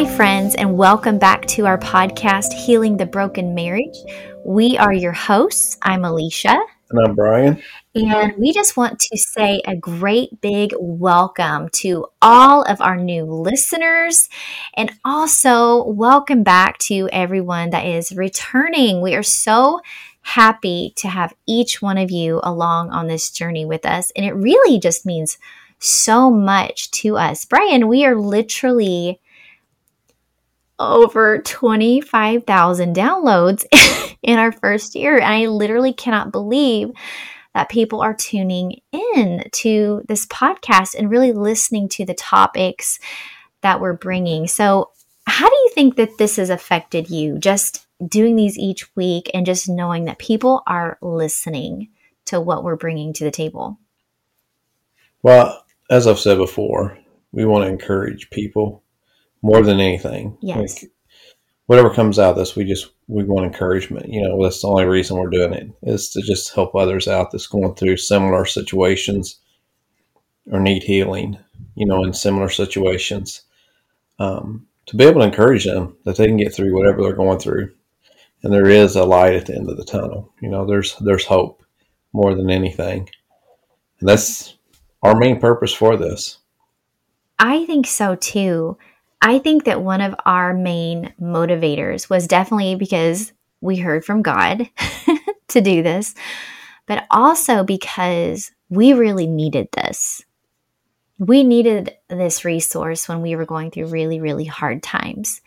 Hi, friends, and welcome back to our podcast, Healing the Broken Marriage. We are your hosts. I'm Elisha. And I'm Brian. And we just want to say a great big welcome to all of our new listeners and also welcome back to everyone that is returning. We are so happy to have each one of you along on this journey with us. And it really just means so much to us. Brian, we are literally over 25,000 downloads in our first year. I literally cannot believe that people are tuning in to this podcast and really listening to the topics that we're bringing. So, how do you think that this has affected you just doing these each week and just knowing that people are listening to what we're bringing to the table? Well, as I've said before, we want to encourage people more than anything. Yes. Like, whatever comes out of this, we just we want encouragement. You know, that's the only reason we're doing it is to just help others out that's going through similar situations or need healing. You know, in similar situations, um, to be able to encourage them that they can get through whatever they're going through, and there is a light at the end of the tunnel. You know, there's there's hope more than anything, and that's our main purpose for this. I think so too. I think that one of our main motivators was definitely because we heard from God to do this, but also because we really needed this. We needed this resource when we were going through really, really hard times.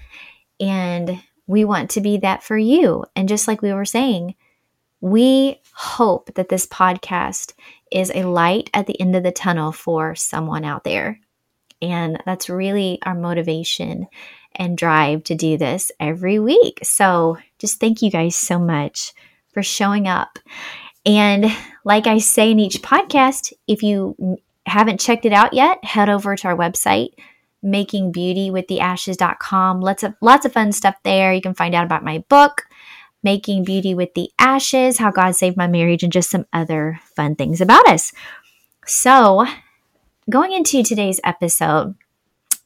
And we want to be that for you. And just like we were saying, we hope that this podcast is a light at the end of the tunnel for someone out there. And that's really our motivation and drive to do this every week. So just thank you guys so much for showing up. And like I say in each podcast, if you haven't checked it out yet, head over to our website, makingbeautywiththeashes.com. Lots of lots of fun stuff there. You can find out about my book, Making Beauty with the Ashes, How God Saved My Marriage, and just some other fun things about us. So, going into today's episode,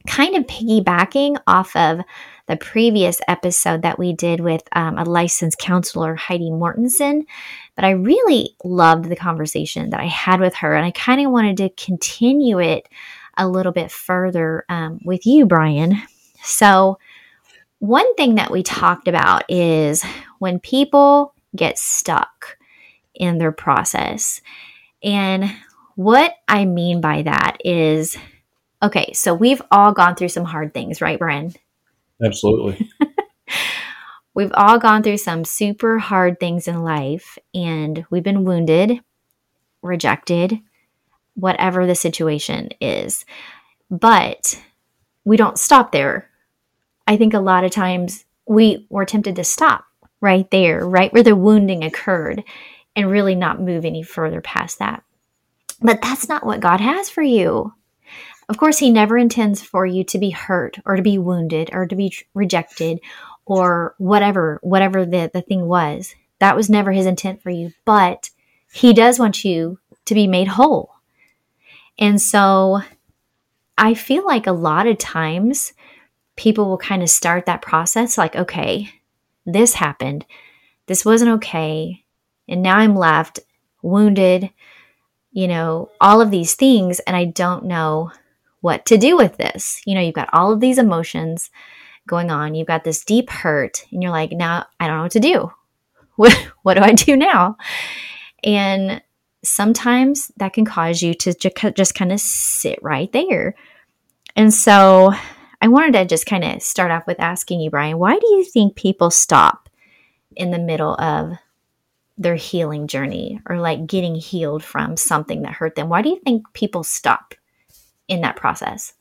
kind of piggybacking off of the previous episode that we did with um, a licensed counselor, Heidi Mortensen. But I really loved the conversation that I had with her, and I kind of wanted to continue it a little bit further um, with you, Brian. So, one thing that we talked about is when people get stuck in their process. And what I mean by that is okay, so we've all gone through some hard things, right, Brian? Absolutely. we've all gone through some super hard things in life, and we've been wounded, rejected, whatever the situation is. But we don't stop there. I think a lot of times we were tempted to stop right there, right where the wounding occurred, and really not move any further past that. But that's not what God has for you. Of course, He never intends for you to be hurt or to be wounded or to be rejected or whatever, whatever the, the thing was. That was never His intent for you. But He does want you to be made whole. And so I feel like a lot of times people will kind of start that process like, okay, this happened. This wasn't okay. And now I'm left wounded, you know, all of these things. And I don't know what to do with this. You know, you've got all of these emotions going on. You've got this deep hurt. And you're like, now I don't know what to do. What, what do I do now? And sometimes that can cause you to just kind of sit right there. And so I wanted to just kind of start off with asking you, Brian, why do you think people stop in the middle of their healing journey or like getting healed from something that hurt them? Why do you think people stop in that process?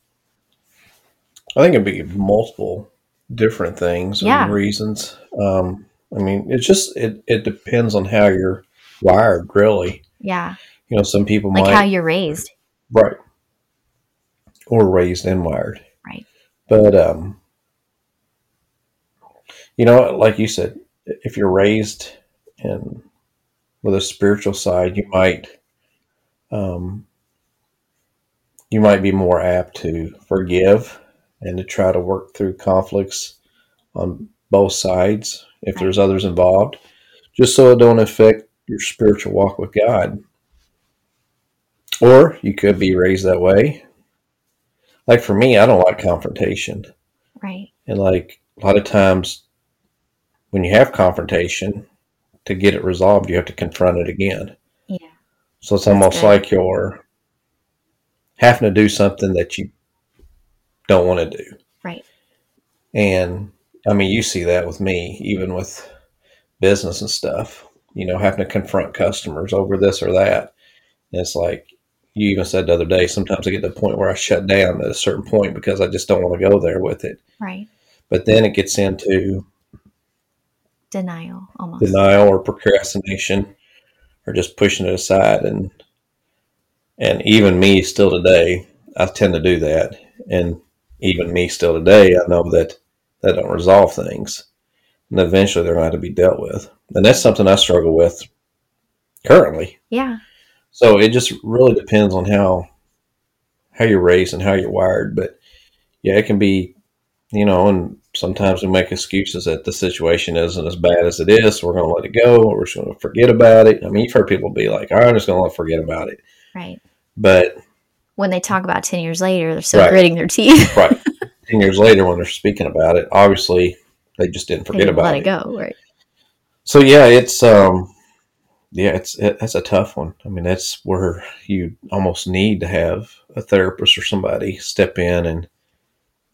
I think it'd be multiple different things yeah. and reasons. Um, I mean, it's just it, it depends on how you're wired, really. Yeah. You know, some people like might how you're raised, right, or raised and wired. Right. But um, you know, like you said, if you're raised in with a spiritual side, you might um, you might be more apt to forgive and to try to work through conflicts on both sides if there's others involved, just so it don't affect your spiritual walk with God. Or you could be raised that way. Like for me, I don't like confrontation. Right. And like a lot of times when you have confrontation, to get it resolved, you have to confront it again. Yeah. So it's That's almost good. like you're having to do something that you don't want to do. Right. And I mean, you see that with me, even with business and stuff, you know, having to confront customers over this or that. And it's like you even said the other day, sometimes I get to the point where I shut down at a certain point because I just don't want to go there with it. Right. But then it gets into Denial almost. denial or procrastination or just pushing it aside. And and even me still today I tend to do that. And even me still today I know that that don't resolve things. And eventually they're going to be dealt with. And that's something I struggle with currently. Yeah. so it just really depends on how how you're raised and how you're wired. But yeah it can be you know and sometimes we make excuses that the situation isn't as bad as it is so we're going to let it go or we're just going to forget about it i mean you've heard people be like "All right, i'm just going to forget about it Right. but When they talk about 10 years later, they're still Right. gritting their teeth. right 10 years later when they're speaking about it obviously they just didn't they forget didn't about let it it go. Right. so yeah it's um yeah it's it, that's a tough one i mean that's where you almost need to have a therapist or somebody step in and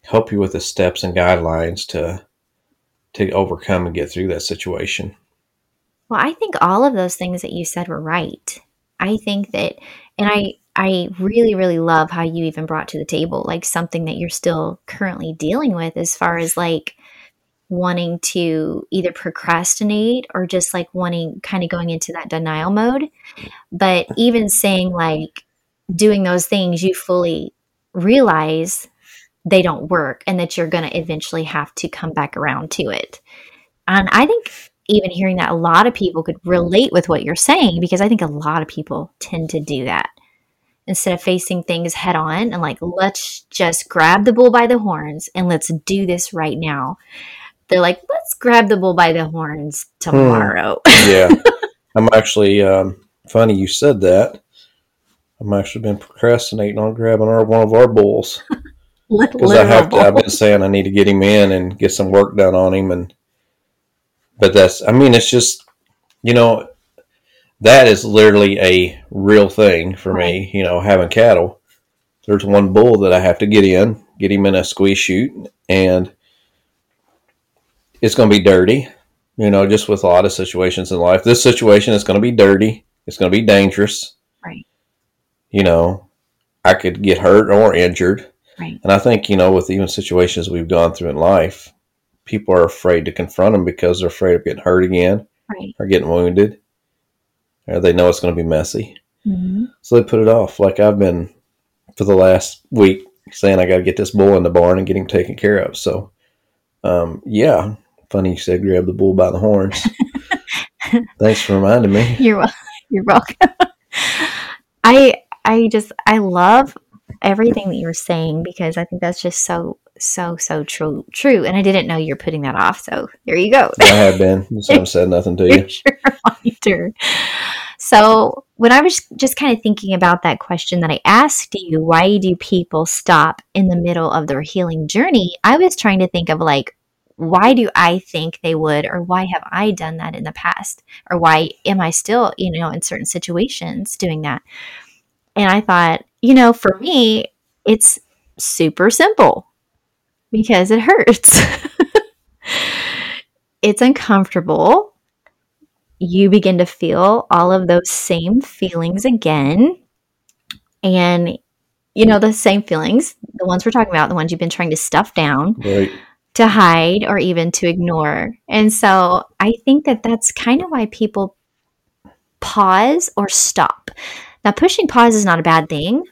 help you with the steps and guidelines to to overcome and get through that situation Well, I think all of those things that you said were right. I think that, and I, I really, really love how you even brought to the table like something that you're still currently dealing with as far as like wanting to either procrastinate or just like wanting kind of going into that denial mode. But even saying like doing those things, you fully realize they don't work and that you're going to eventually have to come back around to it. And I think even hearing that a lot of people could relate with what you're saying because I think a lot of people tend to do that instead of facing things head on and like, let's just grab the bull by the horns and let's do this right now. They're like, let's grab the bull by the horns tomorrow. yeah i'm actually um funny you said that i'm actually been procrastinating on grabbing our one of our bulls because I have to. I've been saying I need to get him in and get some work done on him, and but that's. I mean, it's just you know that is literally a real thing for me. You know, having cattle. There's one bull that I have to get in, get him in a squeeze chute, and it's going to be dirty. You know, just with a lot of situations in life, this situation is going to be dirty. It's going to be dangerous. Right. You know, I could get hurt or injured. Right. And I think, you know, with even situations we've gone through in life, people are afraid to confront them because they're afraid of getting hurt again Right. or getting wounded. Or they know it's going to be messy. Mhm. So they put it off. Like I've been for the last week saying I got to get this bull in the barn and get him taken care of. So, um, yeah, funny you said grab the bull by the horns. Thanks for reminding me. You're you're welcome. I I just I love everything that you're saying because I think that's just so so so true true and I didn't know you're putting that off so there you go. I have been. Just haven't said nothing to you. Reminder. So when I was just kind of thinking about that question that I asked you, why do people stop in the middle of their healing journey? I was trying to think of like, why do I think they would, or why have I done that in the past? Or why am I still, you know, in certain situations doing that? And I thought, you know, for me, it's super simple because it hurts. it's uncomfortable you begin to feel all of those same feelings again. And, you know, the same feelings, the ones we're talking about, the ones you've been trying to stuff down, Right. to hide, or even to ignore. And so I think that that's kind of why people pause or stop. Now, pushing pause is not a bad thing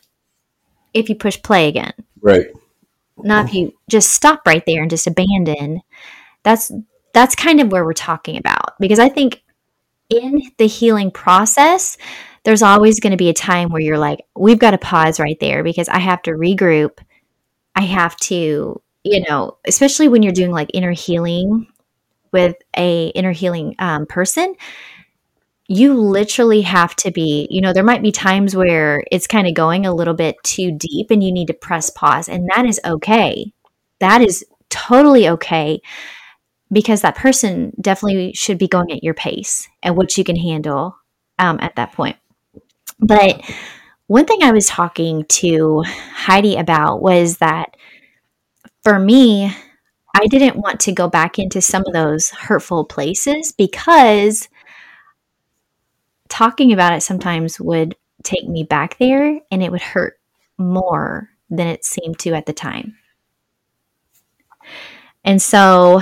if you push play again. Right. Now, if you just stop right there and just abandon, that's that's kind of where we're talking about because I think in the healing process, there's always going to be a time where you're like, we've got to pause right there because I have to regroup I have to, you know, especially when you're doing like inner healing with a inner healing um, person, you literally have to be, you know, there might be times where it's kind of going a little bit too deep and you need to press pause, and that is okay. That is totally okay because that person definitely should be going at your pace and what you can handle um, at that point. But one thing I was talking to Heidi about was that for me, I didn't want to go back into some of those hurtful places because talking about it sometimes would take me back there and it would hurt more than it seemed to at the time. And so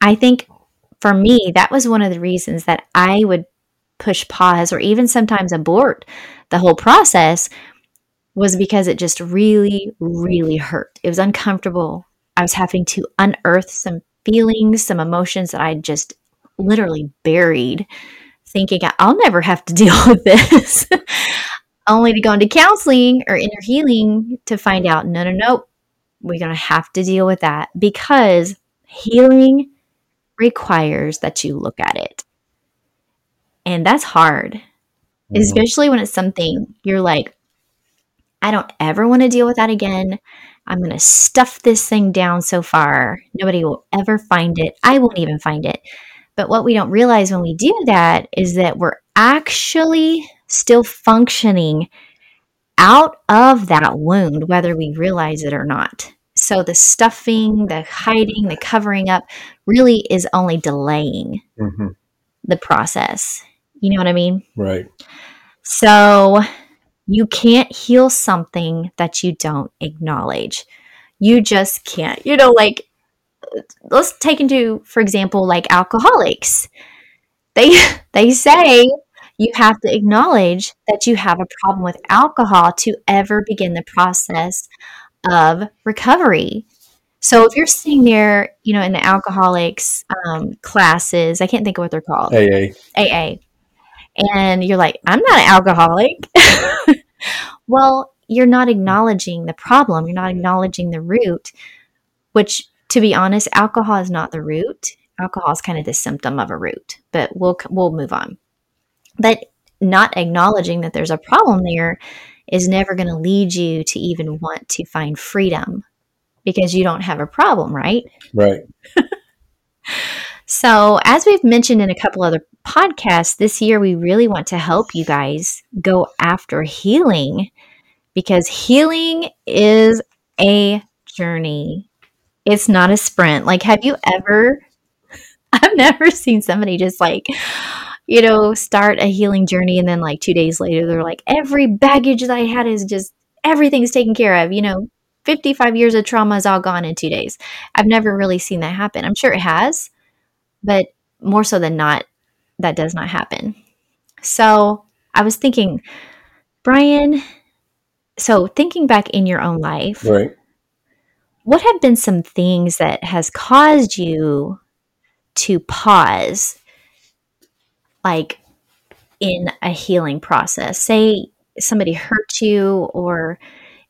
I think for me, that was one of the reasons that I would push pause or even sometimes abort the whole process was because it just really, really hurt. It was uncomfortable. I was having to unearth some feelings, some emotions that I just literally buried, thinking I'll never have to deal with this. Only to go into counseling or inner healing to find out no, no, no, we're going to have to deal with that because healing requires that you look at it. And that's hard, mm-hmm. especially when it's something you're like, I don't ever want to deal with that again. I'm going to stuff this thing down so far. Nobody will ever find it. I won't even find it. But what we don't realize when we do that is that we're actually still functioning out of that wound, whether we realize it or not. So the stuffing, the hiding, the covering up really is only delaying mm-hmm. the process. You know what I mean? Right. So you can't heal something that you don't acknowledge. You just can't. You know, like let's take into for example like alcoholics. They they say you have to acknowledge that you have a problem with alcohol to ever begin the process of recovery. So if you're sitting there, you know, in the alcoholics um, classes, I can't think of what they're called. AA. AA. And you're like, I'm not an alcoholic. well, you're not acknowledging the problem. You're not acknowledging the root, which, to be honest, alcohol is not the root. Alcohol is kind of the symptom of a root, but we'll we'll move on. But not acknowledging that there's a problem there is never going to lead you to even want to find freedom because you don't have a problem, right? Right. so, as we've mentioned in a couple other podcasts, this year we really want to help you guys go after healing because healing is a journey. It's not a sprint. Like, have you ever? I've never seen somebody just like, you know, start a healing journey and then like two days later they're like, every baggage that I had is just everything's taken care of. You know, 55 years of trauma is all gone in two days. I've never really seen that happen. I'm sure it has, but more so than not, that does not happen. So I was thinking, Brian, so thinking back in your own life, right. What have been some things that has caused you to pause like in a healing process. Say somebody hurt you or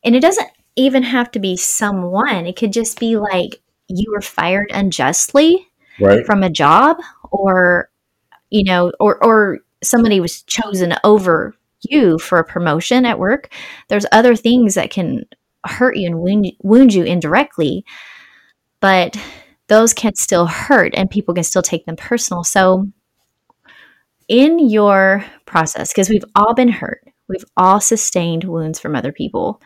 and it doesn't even have to be someone. It could just be like you were fired unjustly right. from a job or you know or or somebody was chosen over you for a promotion at work. There's other things that can hurt you and wound, wound you indirectly. But those can still hurt and people can still take them personal. So in your process, because we've all been hurt, we've all sustained wounds from other people,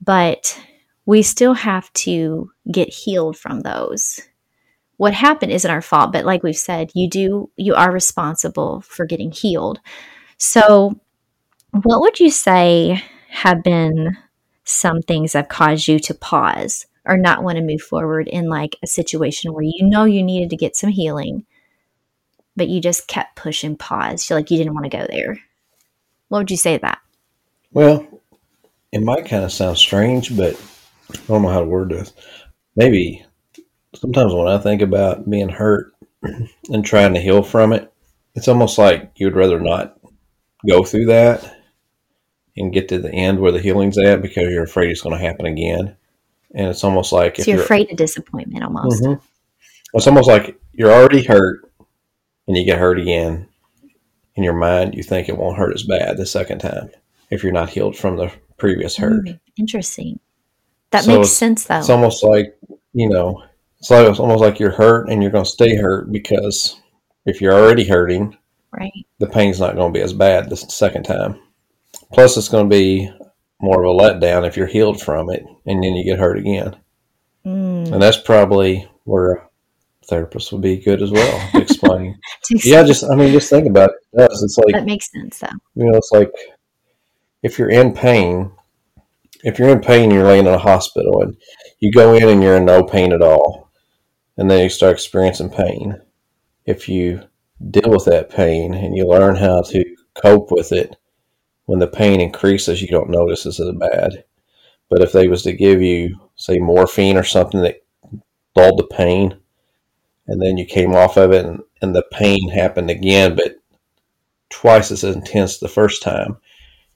but we still have to get healed from those. What happened isn't our fault, but like we've said, you do, you are responsible for getting healed. So, what would you say have been some things have caused you to pause or not want to move forward in like a situation where you know you needed to get some healing, but you just kept pushing pause. You're like you didn't want to go there. What would you say to that? Well, it might kind of sound strange, but I don't know how to word this. Maybe sometimes when I think about being hurt and trying to heal from it, it's almost like you would rather not go through that and get to the end where the healing's at because you're afraid it's going to happen again. and it's almost like So you're afraid of disappointment almost. Mhm. It's almost like you're already hurt, and you get hurt again. In your mind, you think it won't hurt as bad the second time if you're not healed from the previous hurt. Mm, interesting. That So makes sense though. It's almost like you know, it's like it's almost like you're hurt and you're going to stay hurt because if you're already hurting, right. the pain's not going to be as bad the second time. Plus, it's going to be more of a letdown if you're healed from it and then you get hurt again. Mm. And that's probably where a therapist would be good as well, explaining. Yeah, just I mean, just think about it. It does. It's like that makes sense though. you know, it's like if you're in pain, if you're in pain, you're laying in a hospital and you go in and you're in no pain at all, and then you start experiencing pain. If you deal with that pain and you learn how to cope with it, when the pain increases, you don't notice it's as bad. But if they was to give you, say, morphine or something that dulled the pain, and then you came off of it and, and the pain happened again, but twice as intense the first time,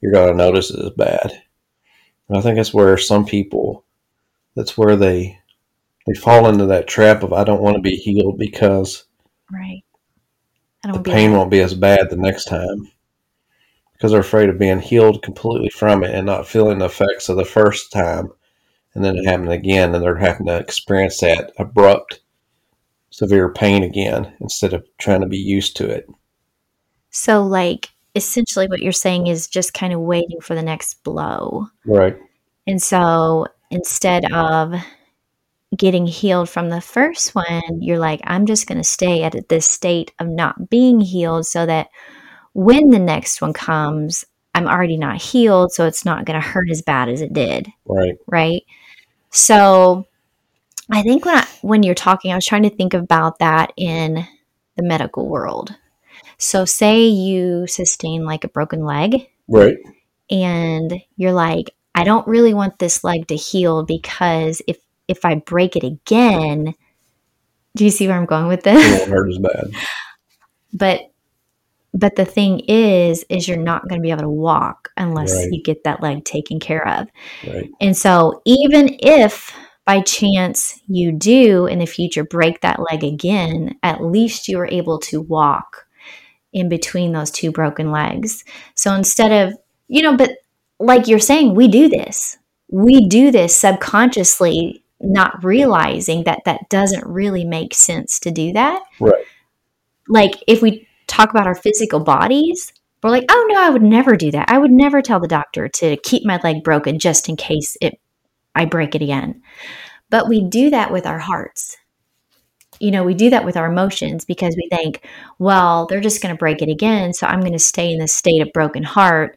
you're going to notice it as bad. And I think that's where some people, that's where they they fall into that trap of I don't want to be healed because Right. I the pain won't be as bad the next time. Because they're afraid of being healed completely from it and not feeling the effects of the first time and then it happening again and they're having to experience that abrupt severe pain again instead of trying to be used to it. So like essentially what you're saying is just kind of waiting for the next blow. Right. And so instead of getting healed from the first one, you're like, I'm just going to stay at this state of not being healed so that when the next one comes, I'm already not healed. So it's not going to hurt as bad as it did. Right. Right. So I think when I, when you're talking, I was trying to think about that in the medical world. So say you sustain like a broken leg Right. and you're like i don't really want this leg to heal because if if i break it again do you see where i'm going with this? It won't hurt as bad. but but the thing is is you're not going to be able to walk unless Right. you get that leg taken care of Right. and so even if by chance you do in the future break that leg again at least you were able to walk in between those two broken legs so instead of you know but like you're saying we do this we do this subconsciously not realizing that that doesn't really make sense to do that Right. like if we talk about our physical bodies we're like oh no i would never do that. I would never tell the doctor to keep my leg broken just in case it i break it again. But we do that with our hearts. You know we do that with our emotions because we think well they're just going to break it again so i'm going to stay in this state of broken heart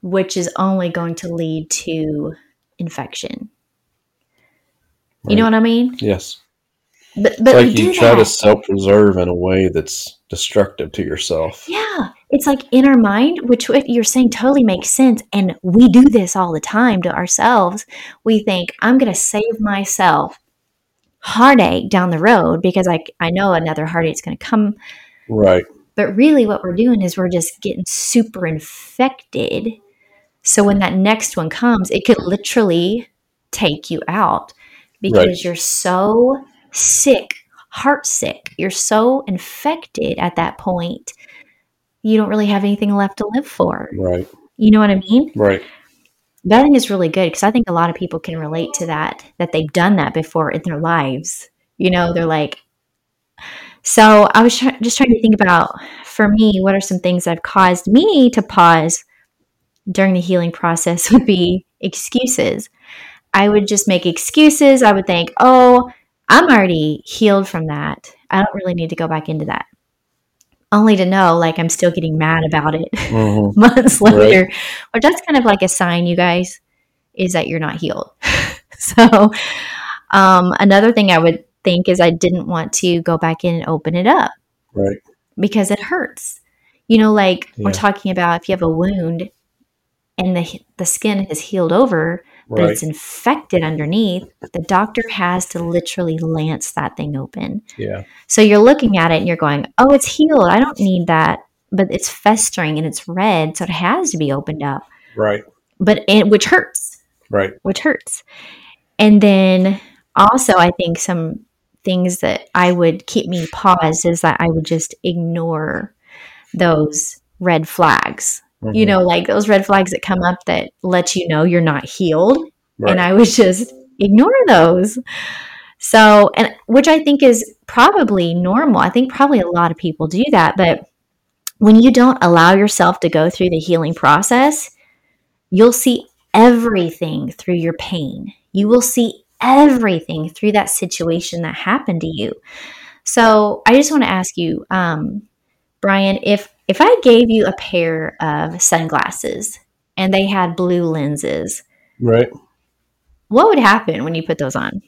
which is only going to lead to infection. You know what i mean? Yes. But but like you try to self preserve in a way that's destructive to yourself. Yeah, it's like in our mind, which what you're saying totally makes sense. And we do this all the time to ourselves. We think, I'm going to save myself heartache down the road because I, I know another heartache's going to come. Right. But really, what we're doing is we're just getting super infected. So when that next one comes, it could literally take you out because Right. you're so sick, heart sick. You're so infected at that point, you don't really have anything left to live for. Right. You know what I mean? Right. That I think is really good because I think a lot of people can relate to that, that they've done that before in their lives. You know, they're like, so I was try- just trying to think about, for me, what are some things that have caused me to pause during the healing process would be excuses. I would just make excuses. I would think, oh, I'm already healed from that. I don't really need to go back into that. Only to know, like, I'm still getting mad about it hmm months later, which that's kind of like a sign, you guys, is that you're not healed. so, um, another thing I would think is I didn't want to go back in and open it up Right. because it hurts. You know, like we're talking about if you have a wound and the the skin has healed over, but it's infected underneath, the doctor has to literally lance that thing open. Yeah. So you're looking at it and you're going, "Oh, it's healed. I don't need that." But it's festering and it's red, so it has to be opened up. Right. But it, which hurts, Right. which hurts. And then also, I think some things that I would keep me paused is that I would just ignore those red flags. Mm-hmm. You know, like those red flags that come up that let you know you're not healed. Right. And I would just ignore those. So, and which I think is probably normal. I think probably a lot of people do that. But when you don't allow yourself to go through the healing process, you'll see everything through your pain. You will see everything through that situation that happened to you. So, I just want to ask you, um, Brian, if if I gave you a pair of sunglasses and they had blue lenses, right? What would happen when you put those on?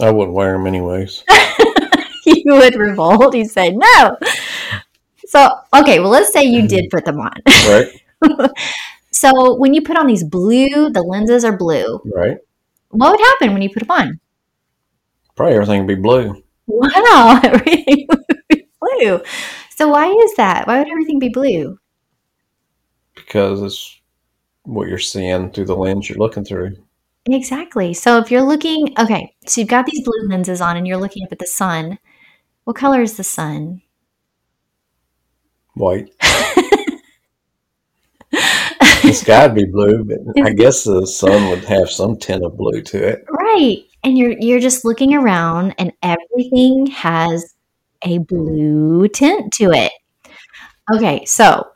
I wouldn't wear them anyways. you would revolt. You said no. So, okay, well, let's say you did mm-hmm. put them on. Right. so, when you put on these blue, the lenses are blue. Right. What would happen when you put them on? Probably everything would be blue. Wow, everything would be blue. So, why is that? Why would everything be blue? Because it's what you're seeing through the lens you're looking through. Exactly. So if you're looking, okay, so you've got these blue lenses on and you're looking up at the sun. What color is the sun? White. the sky'd be blue, but I guess the sun would have some tint of blue to it. Right. And you're you're just looking around and everything has a blue tint to it. Okay, so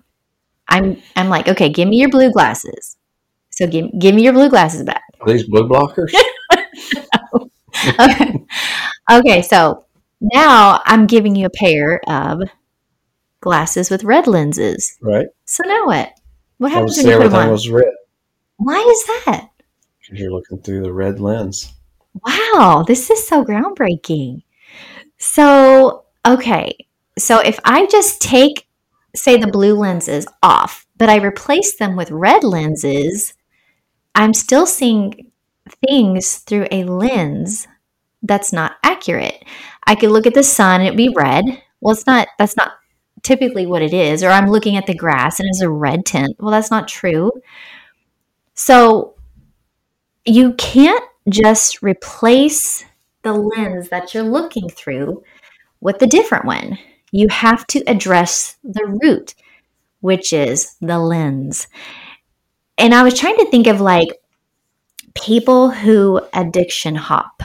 I'm I'm like, okay, give me your blue glasses. So give give me your blue glasses back. Are these blue blockers? okay. okay, so now I'm giving you a pair of glasses with red lenses. Right. So now what? What happens when you put them on? was red. Why is that? Because you're looking through the red lens. Wow, this is so groundbreaking. So, okay. So if I just take, say, the blue lenses off, but I replace them with red lenses, I'm still seeing things through a lens that's not accurate. I could look at the sun and it'd be red. Well, it's not, that's not typically what it is. Or I'm looking at the grass and it's a red tint. Well, that's not true. So you can't just replace the lens that you're looking through with the different one. You have to address the root, which is the lens and I was trying to think of like people who addiction hop.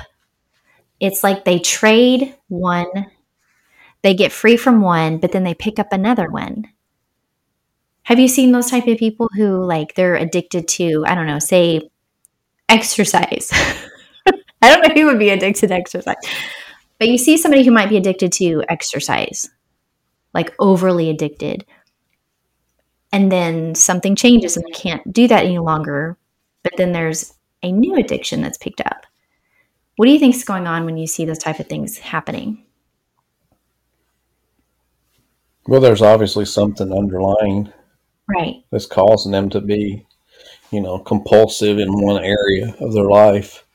It's like they trade one, they get free from one, but then they pick up another one. Have you seen those type of people who like they're addicted to, I don't know, say exercise? I don't know who would be addicted to exercise. But you see somebody who might be addicted to exercise, like overly addicted and then something changes and they can't do that any longer but then there's a new addiction that's picked up. What do you think is going on when you see those type of things happening? Well there's obviously something underlying right. that's causing them to be you know compulsive in one area of their life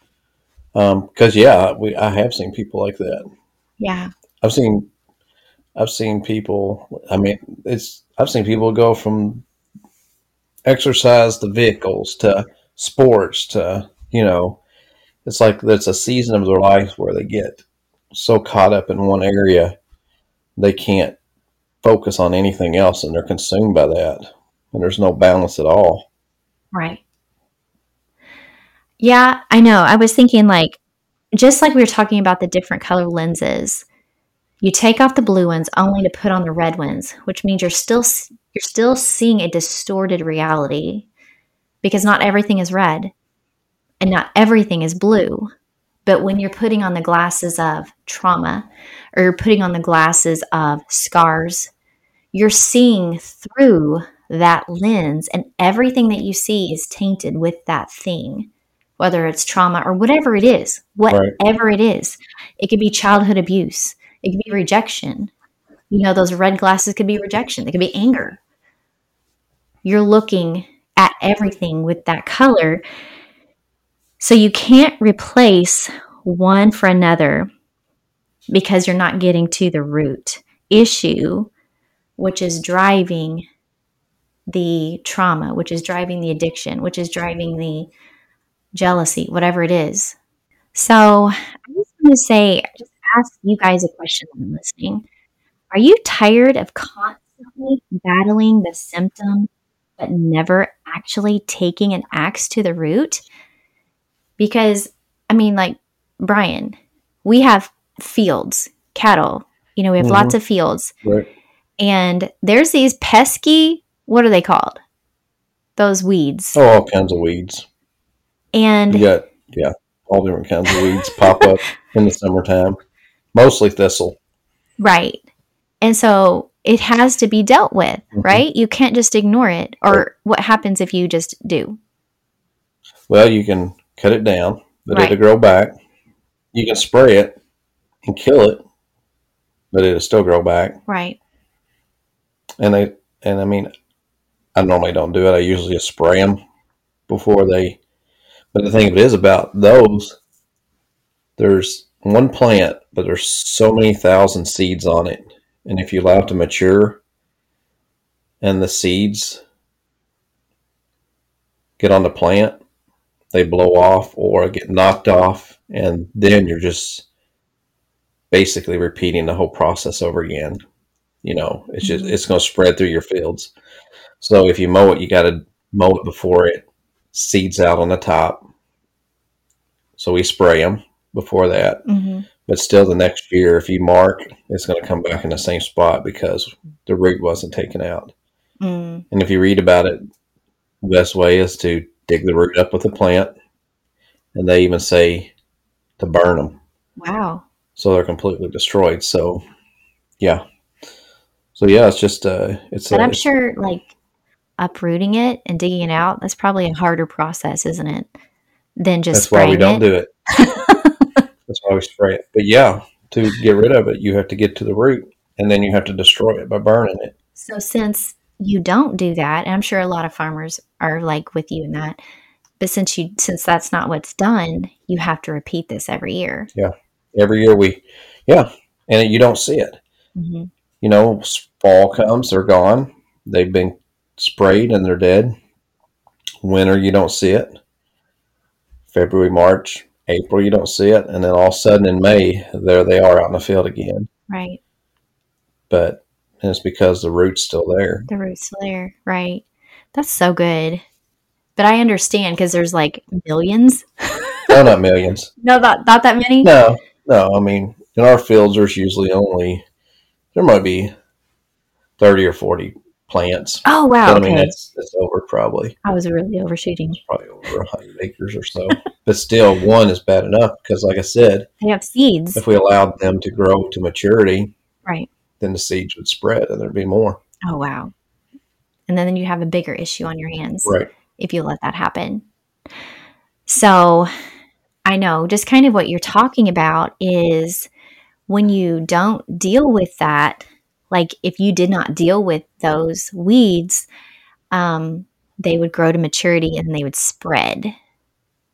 because um, yeah we i have seen people like that yeah i've seen i've seen people i mean it's I've seen people go from exercise to vehicles to sports to, you know, it's like it's a season of their life where they get so caught up in one area they can't focus on anything else and they're consumed by that. And there's no balance at all. Right. Yeah, I know. I was thinking like just like we were talking about the different color lenses you take off the blue ones only to put on the red ones, which means you're still you're still seeing a distorted reality because not everything is red and not everything is blue. But when you're putting on the glasses of trauma or you're putting on the glasses of scars, you're seeing through that lens and everything that you see is tainted with that thing whether it's trauma or whatever it is whatever right. it is it could be childhood abuse it could be rejection. You know, those red glasses could be rejection. They could be anger. You're looking at everything with that color. So you can't replace one for another because you're not getting to the root issue, which is driving the trauma, which is driving the addiction, which is driving the jealousy, whatever it is. So I just want to say, just ask you guys a question when I'm listening. Are you tired of constantly battling the symptom but never actually taking an axe to the root? Because, I mean, like, Brian, we have fields, cattle, you know, we have Mhm. lots of fields, Right. and there's these pesky, what are they called? Those weeds. Oh, all kinds of weeds. And You got yeah, all different kinds of weeds pop up in the summertime. Mostly thistle. Right. And so it has to be dealt with, Mhm. right? You can't just ignore it. Or what happens if you just do? Well, you can cut it down, but Right. it'll grow back. You can spray it and kill it, but it'll still grow back. Right. And they and I mean, I normally don't do it. I usually just spray them before they. But the thing of it is about those, there's one plant, but there's so many thousand seeds on it, and if you allow it to mature, and the seeds get on the plant, they blow off or get knocked off, and then you're just basically repeating the whole process over again. You know, it's just Mhm. it's going to spread through your fields. So if you mow it, you got to mow it before it seeds out on the top. So we spray them before that, hmm but still the next year, if you mark, it's going to come back in the same spot because the root wasn't taken out. Mm. And if you read about it, the best way is to dig the root up with a plant, and they even say to burn them Wow. so they're completely destroyed. So, yeah. So yeah, it's just uh, it's But I'm sure like uprooting it and digging it out, that's probably a harder process, isn't it? Than just that's why we don't it. do it. That's why we spray it. But yeah, to get rid of it, you have to get to the root, and then you have to destroy it by burning it. So since you don't do that, and I'm sure a lot of farmers are like with you in that, but since you since that's not what's done, you have to repeat this every year. Yeah. Every year we, yeah, and you don't see it. hmm You know, fall comes, they're gone. They've been sprayed and they're dead. Winter, you don't see it. February, March, April, you don't see it, and then all of a sudden in May, there they are out in the field again. Right. But it's because the root's still there. The root's still there. Right. That's so good. But I understand because there's like millions. No, not millions. No, not, not that many. No, no. I mean, in our fields, there's usually only there might be thirty or forty plants. Oh wow. But, I okay. mean, that's that's over probably I was really overshooting. probably over hundred acres or so. but still, one is bad enough because, like I said, They have seeds. if we allowed them to grow to maturity, Right. then the seeds would spread and there'd be more. Oh wow. And then you have a bigger issue on your hands Right. if you let that happen. So I know just kind of what you're talking about is when you don't deal with that, like if you did not deal with those weeds, um, they would grow to maturity and they would spread,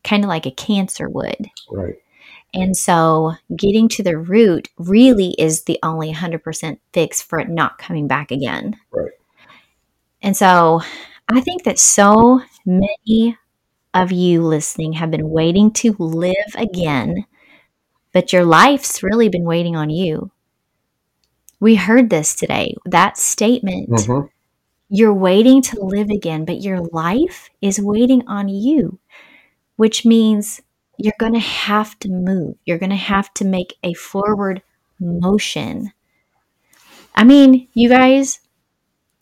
kind of like a cancer would. Right. And so getting to the root really is the only 100% fix for it not coming back again. Right. And so I think that so many of you listening have been waiting to live again, but your life's really been waiting on you. We heard this today. That statement, hmm you're waiting to live again, but your life is waiting on you, which means you're going to have to move. You're going to have to make a forward motion. I mean, you guys,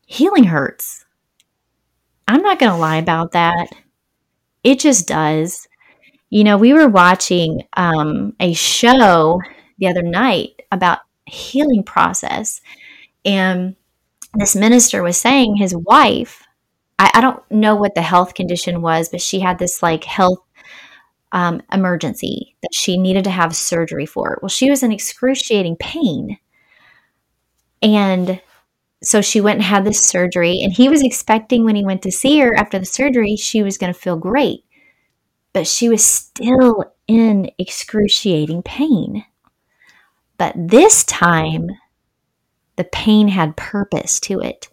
healing hurts. I'm not going to lie about that. It just does. You know, we were watching um, a show the other night about healing process, and this minister was saying his wife. I, I don't know what the health condition was, but she had this like health um, emergency that she needed to have surgery for. Well, she was in excruciating pain, and so she went and had this surgery. And he was expecting when he went to see her after the surgery, she was going to feel great but she was still in excruciating pain. But this time, the pain had purpose to it.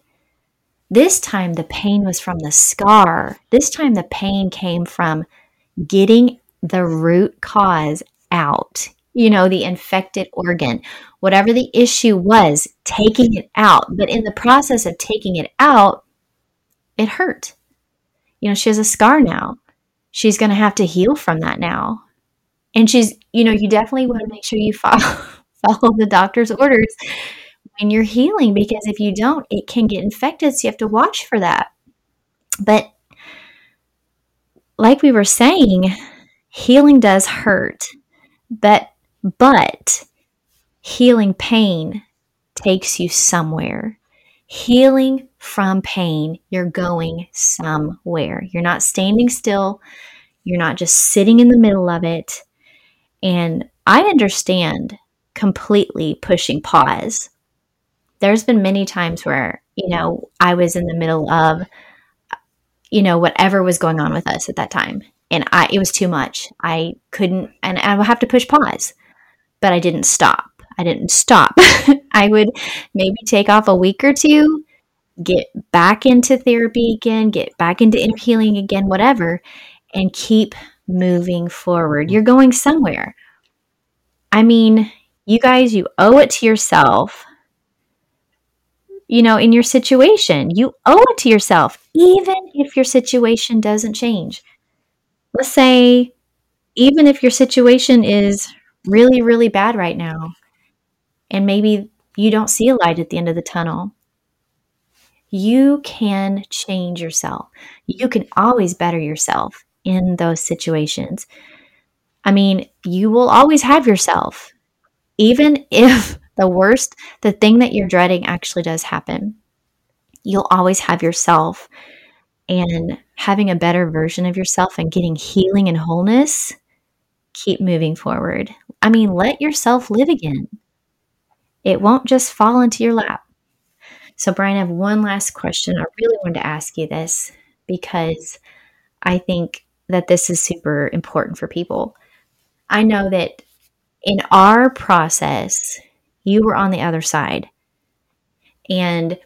This time, the pain was from the scar. This time, the pain came from getting the root cause out, you know, the infected organ, whatever the issue was, taking it out. But in the process of taking it out, it hurt. You know, she has a scar now. She's going to have to heal from that now. And she's, you know, you definitely want to make sure you follow, follow the doctor's orders when you're healing because if you don't, it can get infected. So you have to watch for that. But like we were saying, healing does hurt. But but healing pain takes you somewhere. Healing from pain, you're going somewhere. You're not standing still. You're not just sitting in the middle of it. And I understand completely pushing pause. There's been many times where, you know, I was in the middle of, you know, whatever was going on with us at that time. And I, it was too much. I couldn't, and I would have to push pause, but I didn't stop. I didn't stop. I would maybe take off a week or two, get back into therapy again, get back into inner healing again, whatever, and keep moving forward. You're going somewhere. I mean, you guys, you owe it to yourself. You know, in your situation, you owe it to yourself, even if your situation doesn't change. Let's say, even if your situation is really, really bad right now, and maybe you don't see a light at the end of the tunnel, you can change yourself. You can always better yourself in those situations. I mean, you will always have yourself, even if the worst, the thing that you're dreading actually does happen. You'll always have yourself, and having a better version of yourself and getting healing and wholeness, keep moving forward. I mean, let yourself live again. It won't just fall into your lap. So, Brian, I have one last question. I really wanted to ask you this because I think that this is super important for people. I know that in our process, you were on the other side. And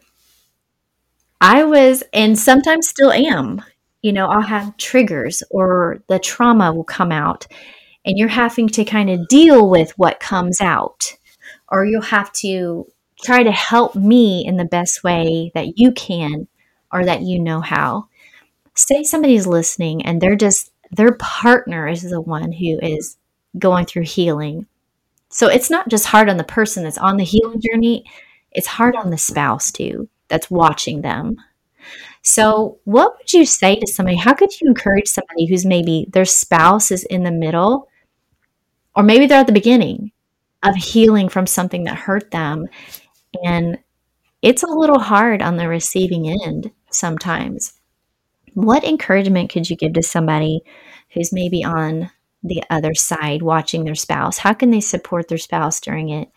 I was, and sometimes still am, you know, I'll have triggers or the trauma will come out, and you're having to kind of deal with what comes out, or you'll have to try to help me in the best way that you can or that you know how. Say somebody's listening and they're just, their partner is the one who is going through healing. So it's not just hard on the person that's on the healing journey, it's hard on the spouse too, that's watching them. So, what would you say to somebody? How could you encourage somebody who's maybe their spouse is in the middle, or maybe they're at the beginning of healing from something that hurt them? And it's a little hard on the receiving end sometimes. What encouragement could you give to somebody who's maybe on the other side watching their spouse? How can they support their spouse during it?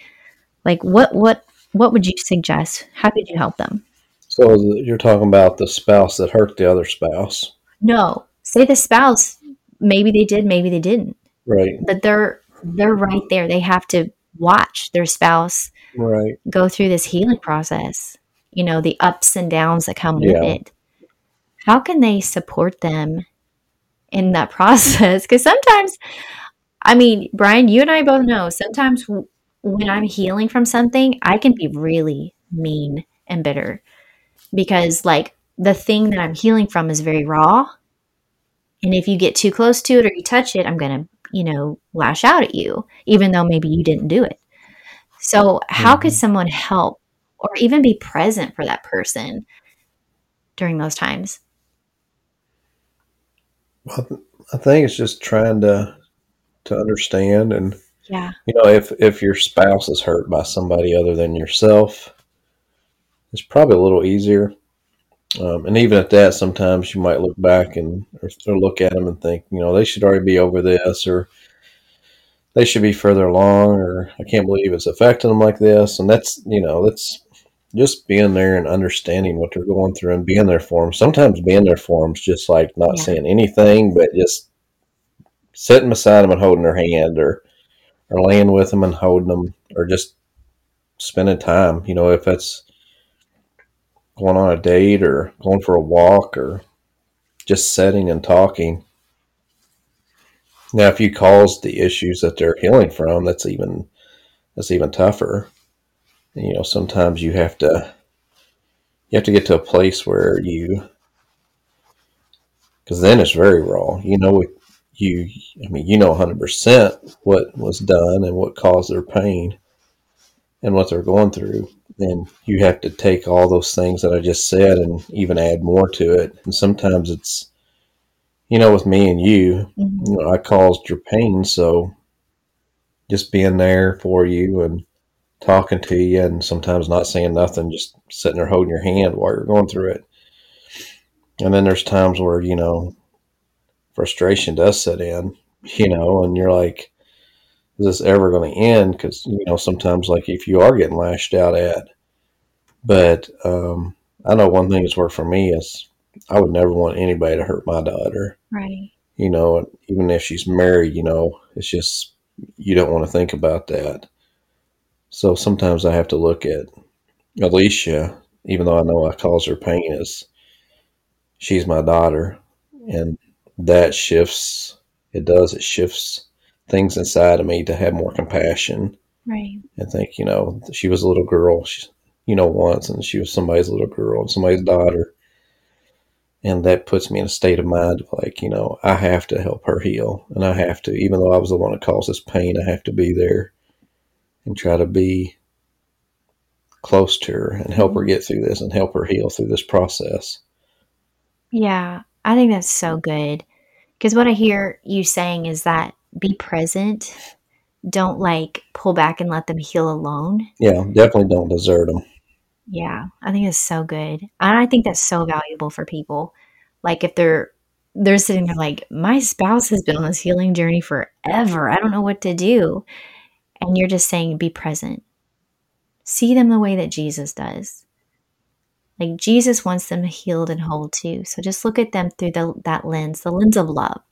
Like what what what would you suggest? How could you help them? So you're talking about the spouse that hurt the other spouse. No. Say the spouse maybe they did, maybe they didn't. Right. But they're they're right there. They have to watch their spouse right go through this healing process. You know, the ups and downs that come yeah. with it. How can they support them in that process. Because sometimes i mean brian you and i both know sometimes when i'm healing from something i can be really mean and bitter. Because like the thing that i'm healing from is very raw. And if you get too close to it or you touch it i'm gonna you know lash out at you even though maybe you didn't do it. So how mm-hmm. could someone help or even be present for that person during those times I think it's just trying to to understand and yeah. You know, if if your spouse is hurt by somebody other than yourself, it's probably a little easier. Um, and even at that, sometimes you might look back and or, or, look at them and think, you know, they should already be over this, or they should be further along, or I can't believe it's affecting them like this. And that's, you know, that's just being there and understanding what they're going through and being there for them. Sometimes being there for them is just like not yeah. saying anything, but just sitting beside them and holding their hand, or or laying with them and holding them, or just spending time. You know, if it's going on a date or going for a walk or just sitting and talking. Now, if you cause the issues that they're healing from, that's even that's even tougher. You know, sometimes you have to you have to get to a place where you because then it's very raw. You know, you I mean, you know, hundred percent what was done and what caused their pain and what they're going through. And you have to take all those things that I just said and even add more to it. And sometimes it's you know, with me and you, mm-hmm. you know, I caused your pain, so just being there for you and talking to you and sometimes not saying nothing, just sitting there holding your hand while you're going through it. And then there's times where, you know, frustration does set in, you know, and you're like, is this ever going to end? Because, you know, sometimes like if you are getting lashed out at, but um, I know one thing that's worked for me is I would never want anybody to hurt my daughter. Right. You know, even if she's married, you know, it's just you don't want to think about that. So sometimes I have to look at Elisha, even though I know I cause her pain, is she's my daughter, and that shifts. It does. It shifts things inside of me to have more compassion. Right. And think, you know, she was a little girl. She, you know, once, and she was somebody's little girl and somebody's daughter and that puts me in a state of mind of like you know i have to help her heal and i have to even though i was the one that caused this pain i have to be there and try to be close to her and help her mm-hmm. get through this and help her heal through this process yeah i think that's so good because what i hear you saying is that be present don't like pull back and let them heal alone yeah definitely don't desert them yeah, I think it's so good. And I think that's so valuable for people. Like if they're they're sitting there like, my spouse has been on this healing journey forever. I don't know what to do. And you're just saying, be present. See them the way that Jesus does. Like Jesus wants them healed and whole too. So just look at them through the, that lens, the lens of love.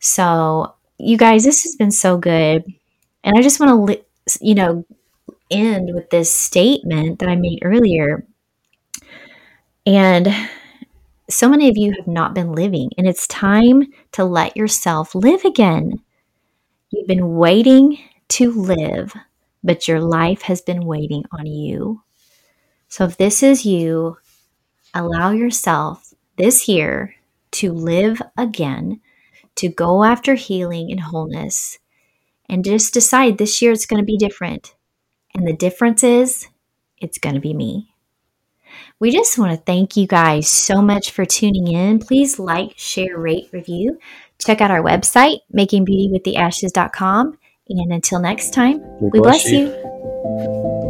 So, you guys, this has been so good. And I just want to, you know, end with this statement that I made earlier. And so many of you have not been living, and it's time to let yourself live again. You've been waiting to live, but your life has been waiting on you. So if this is you, allow yourself this year to live again, to go after healing and wholeness, and just decide this year it's going to be different. And the difference is, it's going to be me. We just want to thank you guys so much for tuning in. Please like, share, rate, review. Check out our website, makingbeautywiththeashes.com. And until next time, we, we bless, bless you. you.